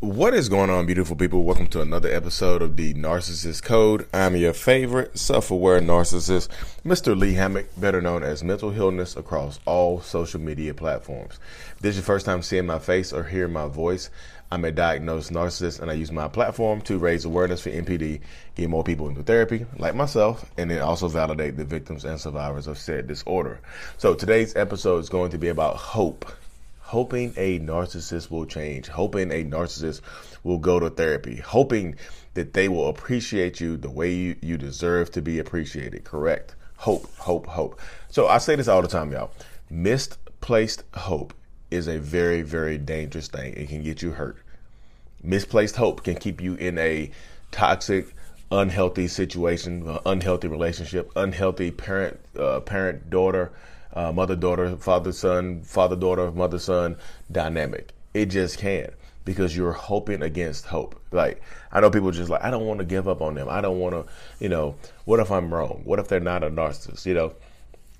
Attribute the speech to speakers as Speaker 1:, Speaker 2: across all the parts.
Speaker 1: What is going on, beautiful people? Welcome to another episode of the Narcissist Code. I'm your favorite self aware narcissist, Mr. Lee Hammock, better known as Mental Healness across all social media platforms. If this is your first time seeing my face or hearing my voice, I'm a diagnosed narcissist and I use my platform to raise awareness for NPD, get more people into therapy, like myself, and then also validate the victims and survivors of said disorder. So today's episode is going to be about hope hoping a narcissist will change, hoping a narcissist will go to therapy, hoping that they will appreciate you the way you, you deserve to be appreciated. Correct. Hope, hope, hope. So I say this all the time, y'all. Misplaced hope is a very, very dangerous thing. It can get you hurt. Misplaced hope can keep you in a toxic, unhealthy situation, unhealthy relationship, unhealthy parent, uh, parent daughter uh, mother daughter, father son, father daughter, mother son dynamic. It just can't because you're hoping against hope. Like I know people just like I don't want to give up on them. I don't want to, you know, what if I'm wrong? What if they're not a narcissist? You know,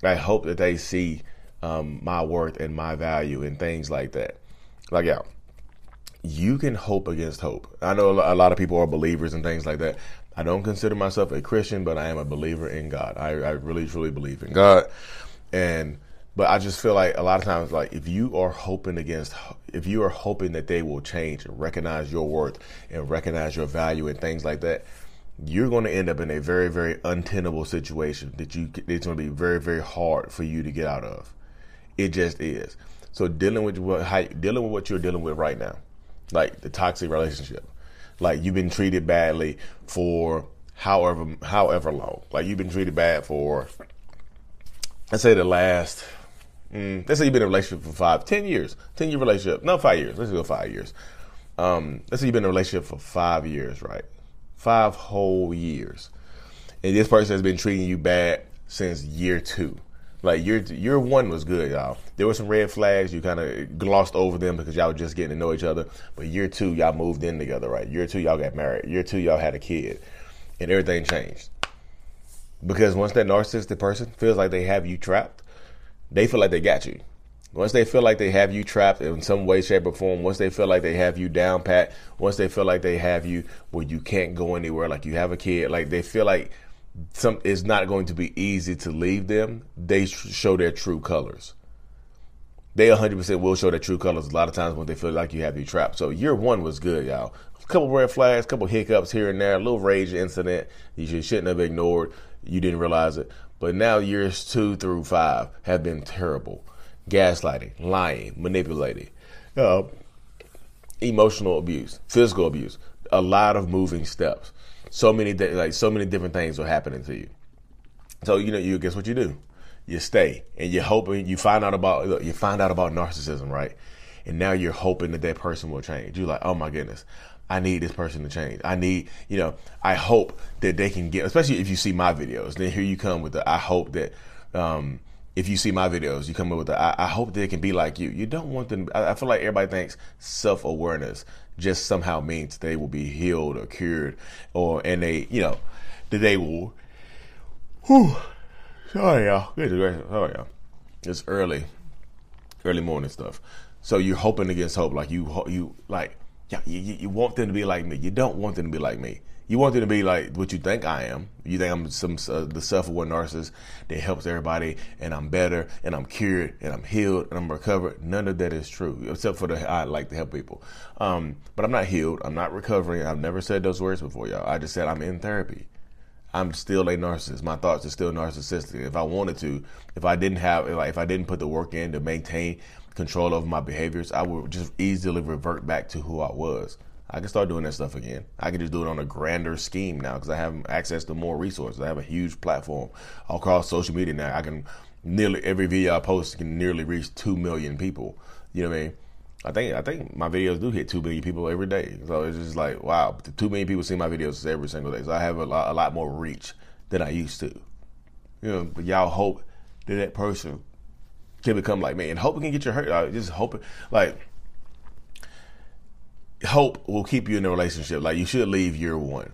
Speaker 1: I hope that they see um, my worth and my value and things like that. Like yeah, you can hope against hope. I know a lot of people are believers and things like that. I don't consider myself a Christian, but I am a believer in God. I, I really truly believe in God. And but I just feel like a lot of times, like if you are hoping against, if you are hoping that they will change and recognize your worth and recognize your value and things like that, you're going to end up in a very, very untenable situation that you it's going to be very, very hard for you to get out of. It just is. So dealing with what how, dealing with what you're dealing with right now, like the toxic relationship, like you've been treated badly for however however long, like you've been treated bad for let's say the last, mm, let's say you've been in a relationship for five, ten years, ten year relationship, no, five years. Let's go five years. Um, let's say you've been in a relationship for five years, right? Five whole years, and this person has been treating you bad since year two. Like year year one was good, y'all. There were some red flags. You kind of glossed over them because y'all were just getting to know each other. But year two, y'all moved in together, right? Year two, y'all got married. Year two, y'all had a kid, and everything changed. Because once that narcissistic person feels like they have you trapped, they feel like they got you. Once they feel like they have you trapped in some way, shape, or form, once they feel like they have you down pat, once they feel like they have you where you can't go anywhere, like you have a kid, like they feel like some it's not going to be easy to leave them, they show their true colors. They 100% will show their true colors a lot of times when they feel like you have you trapped. So year one was good, y'all. A couple red flags, a couple hiccups here and there, a little rage incident you shouldn't have ignored you didn't realize it. But now years two through five have been terrible. Gaslighting, lying, manipulating, uh, emotional abuse, physical abuse, a lot of moving steps. So many like so many different things are happening to you. So you know, you guess what you do? You stay and you're hoping you find out about you find out about narcissism, right? And now you're hoping that that person will change. You're like, oh my goodness, I need this person to change. I need, you know, I hope that they can get, especially if you see my videos, then here you come with the, I hope that, um, if you see my videos, you come up with the, I, I hope they can be like you. You don't want them, I, I feel like everybody thinks self awareness just somehow means they will be healed or cured or, and they, you know, that they will, whew, sorry y'all, sorry y'all. It's early, early morning stuff. So you're hoping against hope, like you, you, like, yeah, you, you want them to be like me. You don't want them to be like me. You want them to be like what you think I am. You think I'm some uh, the self-aware narcissist that helps everybody, and I'm better, and I'm cured, and I'm healed, and I'm recovered. None of that is true, except for the I like to help people. Um, but I'm not healed. I'm not recovering. I've never said those words before, y'all. I just said I'm in therapy. I'm still a narcissist. My thoughts are still narcissistic. If I wanted to, if I didn't have, like, if I didn't put the work in to maintain control over my behaviors, I would just easily revert back to who I was. I can start doing that stuff again. I can just do it on a grander scheme now because I have access to more resources. I have a huge platform across social media now. I can nearly every video I post can nearly reach two million people. You know what I mean? I think I think my videos do hit two million people every day. So it's just like wow, two million people see my videos every single day. So I have a lot, a lot more reach than I used to. You know, but y'all hope that that person can become like me. And hope can get you hurt. I just hope, like, hope will keep you in a relationship. Like, you should leave year one.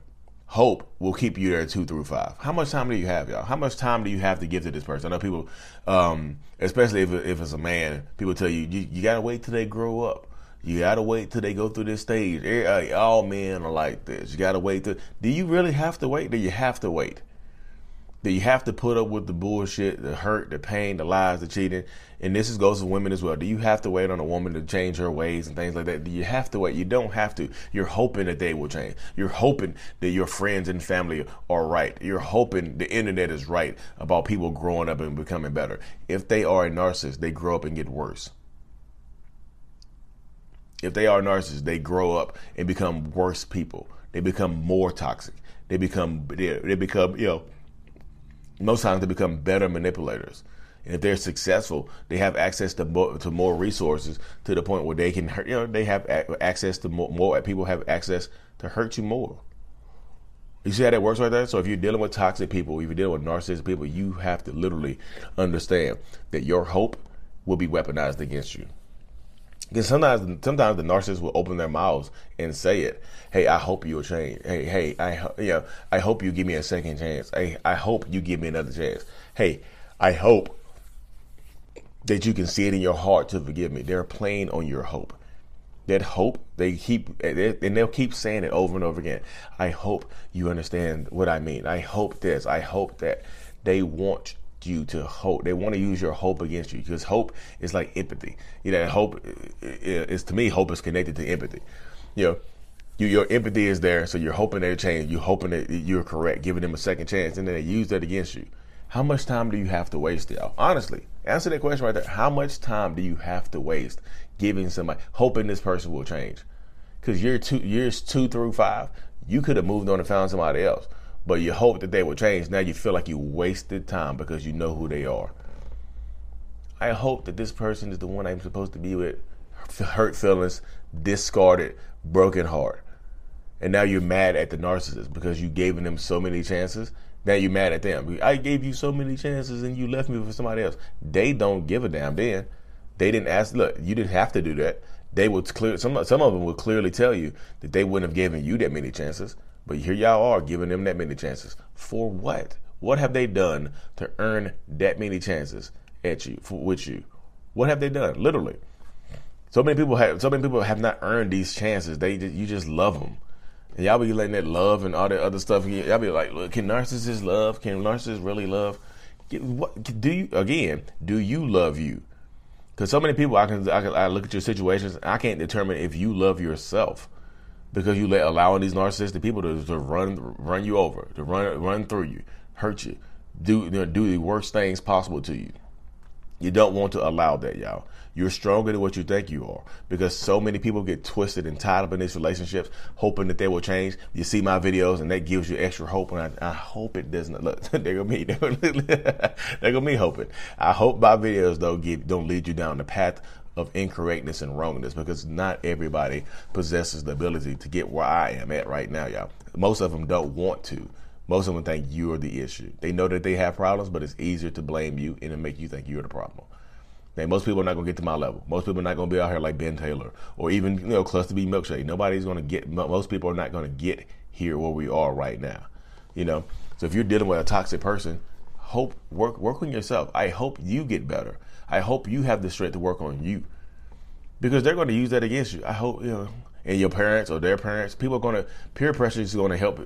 Speaker 1: Hope will keep you there two through five. How much time do you have, y'all? How much time do you have to give to this person? I know people, um, especially if, if it's a man, people tell you, you, you got to wait till they grow up. You gotta wait till they go through this stage. All men are like this. You gotta wait. To, do you really have to wait? Do you have to wait? Do you have to put up with the bullshit, the hurt, the pain, the lies, the cheating? And this is, goes to women as well. Do you have to wait on a woman to change her ways and things like that? Do you have to wait? You don't have to. You're hoping that they will change. You're hoping that your friends and family are right. You're hoping the internet is right about people growing up and becoming better. If they are a narcissist, they grow up and get worse if they are narcissists, they grow up and become worse people. They become more toxic. They become they, they become you know most times they become better manipulators. And if they're successful, they have access to more, to more resources to the point where they can hurt. You know, they have access to more, more. People have access to hurt you more. You see how that works right there? So if you're dealing with toxic people, if you're dealing with narcissistic people, you have to literally understand that your hope will be weaponized against you. Because sometimes, sometimes the narcissist will open their mouths and say it. Hey, I hope you'll change. Hey, hey, I, you know, I hope you give me a second chance. Hey, I hope you give me another chance. Hey, I hope that you can see it in your heart to forgive me. They're playing on your hope. That hope, they keep, eh, and they'll keep saying it over and over again. I hope you understand what I mean. I hope this. I hope that. They want you to hope. They want to use your hope against you because hope is like empathy. You know, hope is to me, hope is connected to empathy. You know, you, your empathy is there, so you're hoping they change. You're hoping that you're correct, giving them a second chance, and then they use that against you. How much time do you have to waste, y'all? Honestly, answer that question right there. How much time do you have to waste giving somebody, hoping this person will change? Because year two, years two through five, you could have moved on and found somebody else but you hope that they will change. Now you feel like you wasted time because you know who they are. I hope that this person is the one I'm supposed to be with. Hurt feelings, discarded, broken heart. And now you're mad at the narcissist because you gave them so many chances. Now you're mad at them. I gave you so many chances and you left me for somebody else. They don't give a damn then. They didn't ask, look, you didn't have to do that. They would clear some some of them would clearly tell you that they wouldn't have given you that many chances. But here y'all are giving them that many chances. For what? What have they done to earn that many chances at you, for, with you? What have they done? Literally. So many people have so many people have not earned these chances. They you just love them. And y'all be letting that love and all that other stuff. Y'all be like, look, can narcissists love? Can narcissists really love? What do you again? Do you love you? Because so many people, I can, I can I look at your situations. I can't determine if you love yourself because you let allowing these narcissistic people to, to run run you over, to run run through you, hurt you, do you know, do the worst things possible to you. You don't want to allow that, y'all. You're stronger than what you think you are because so many people get twisted and tied up in these relationships, hoping that they will change. You see my videos and that gives you extra hope, and I, I hope it doesn't. Look, there go me, there go me hoping. I hope my videos though get don't lead you down the path of incorrectness and wrongness because not everybody possesses the ability to get where I am at right now, y'all. Most of them don't want to. Most of them think you're the issue. They know that they have problems, but it's easier to blame you and to make you think you're the problem. Now, most people are not going to get to my level. Most people are not going to be out here like Ben Taylor or even, you know, Cluster B Milkshake. Nobody's going to get, most people are not going to get here where we are right now. You know, so if you're dealing with a toxic person, hope, work, work on yourself. I hope you get better. I hope you have the strength to work on you because they're going to use that against you. I hope, you know, and your parents or their parents, people are going to, peer pressure is going to help.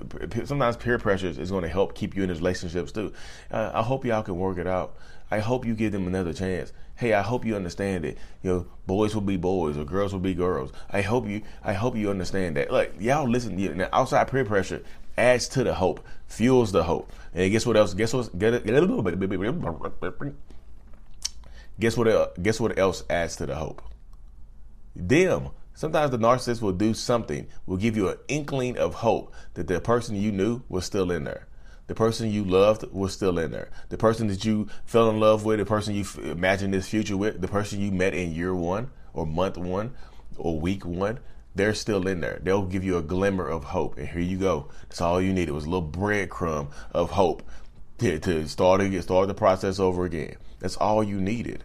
Speaker 1: Sometimes peer pressure is going to help keep you in relationships too. Uh, I hope y'all can work it out. I hope you give them another chance. Hey, I hope you understand it. You know, boys will be boys or girls will be girls. I hope you, I hope you understand that. Like y'all listen, you know, outside peer pressure adds to the hope, fuels the hope. And guess what else? Guess what? Get it, Guess what? Guess what else adds to the hope? Them. Sometimes the narcissist will do something, will give you an inkling of hope that the person you knew was still in there. The person you loved was still in there. The person that you fell in love with, the person you imagined this future with, the person you met in year one or month one or week one, they're still in there. They'll give you a glimmer of hope. And here you go. That's all you need. It was a little breadcrumb of hope to, to start, to start the process over again. That's all you needed.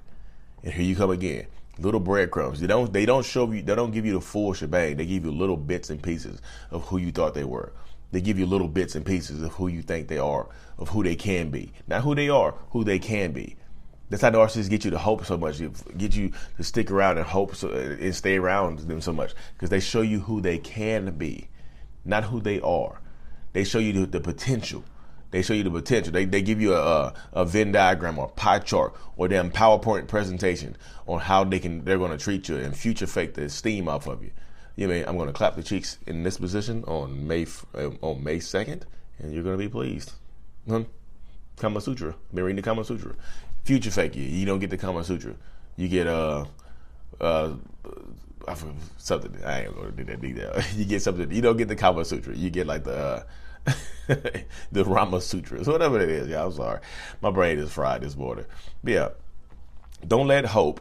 Speaker 1: And here you come again. Little breadcrumbs. They don't they don't show you they don't give you the full shebang. They give you little bits and pieces of who you thought they were. They give you little bits and pieces of who you think they are, of who they can be. Not who they are, who they can be. That's how narcissists get you to hope so much, get you to stick around and hope so, and stay around them so much because they show you who they can be, not who they are. They show you the, the potential. They show you the potential. They, they give you a, a, a Venn diagram or pie chart or damn PowerPoint presentation on how they can they're going to treat you and future fake the steam off of you. You know, I'm going to clap the cheeks in this position on May uh, on May second, and you're going to be pleased. Hmm? Kama Sutra. Been reading the Kama Sutra. Future fake you. You don't get the Kama Sutra. You get uh uh something. I ain't gonna do that detail. you get something. You don't get the Kama Sutra. You get like the. Uh, the Rama Sutras, whatever it is. Yeah, I'm sorry. My brain is fried this morning. But yeah, don't let hope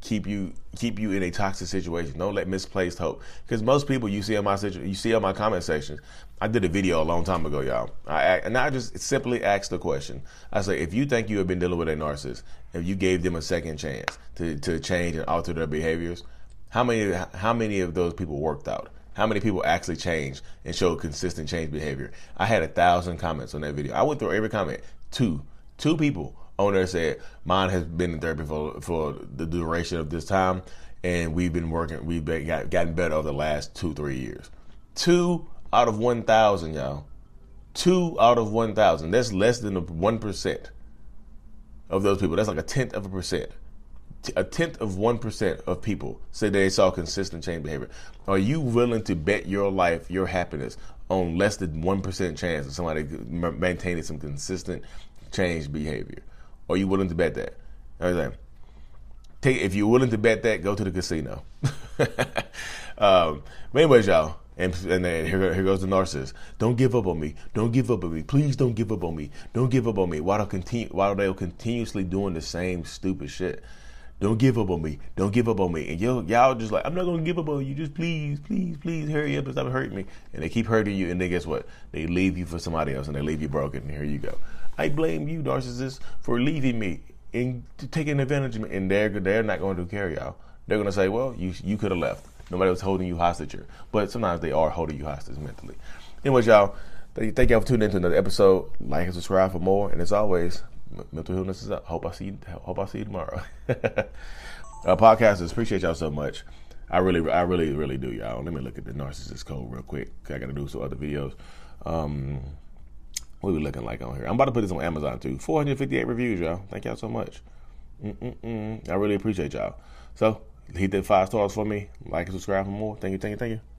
Speaker 1: keep you keep you in a toxic situation. Don't let misplaced hope. Because most people you see in my you see in my comment sections. I did a video a long time ago, y'all. I and I just simply asked the question. I say, if you think you have been dealing with a narcissist, if you gave them a second chance to, to change and alter their behaviors, how many how many of those people worked out? How many people actually changed and showed consistent change behavior? I had a thousand comments on that video. I went through every comment. Two, two people on there said mine has been in therapy for for the duration of this time, and we've been working. We've been got, gotten better over the last two three years. Two out of one thousand, y'all. Two out of one thousand. That's less than one percent of those people. That's like a tenth of a percent a tenth of 1% of people say they saw consistent change behavior. Are you willing to bet your life, your happiness on less than 1% chance of somebody maintaining some consistent change behavior? Are you willing to bet that? I'm Take, if you're willing to bet that, go to the casino. um, but anyways, y'all, and, and then here, here goes the narcissist. Don't give up on me. Don't give up on me. Please don't give up on me. Don't give up on me. Continue, while they'll continuously doing the same stupid shit. Don't give up on me. Don't give up on me. And yo, y'all just like, I'm not gonna give up on you. Just please, please, please hurry up and stop hurting me. And they keep hurting you, and then guess what? They leave you for somebody else, and they leave you broken. And here you go. I blame you, narcissist, for leaving me and taking advantage of me. And they're they're not going to care, y'all. They're gonna say, well, you you could have left. Nobody was holding you hostage here. But sometimes they are holding you hostage mentally. Anyways, y'all, thank y'all for tuning in to another episode. Like and subscribe for more. And as always, Mental Healness is up. Hope I see. Hope I see you tomorrow. uh, podcasters, appreciate y'all so much. I really, I really, really do, y'all. Let me look at the narcissist code real quick. I got to do some other videos. Um, what are we looking like on here? I'm about to put this on Amazon too. 458 reviews, y'all. Thank y'all so much. Mm-mm-mm. I really appreciate y'all. So hit that five stars for me. Like and subscribe for more. Thank you, thank you, thank you.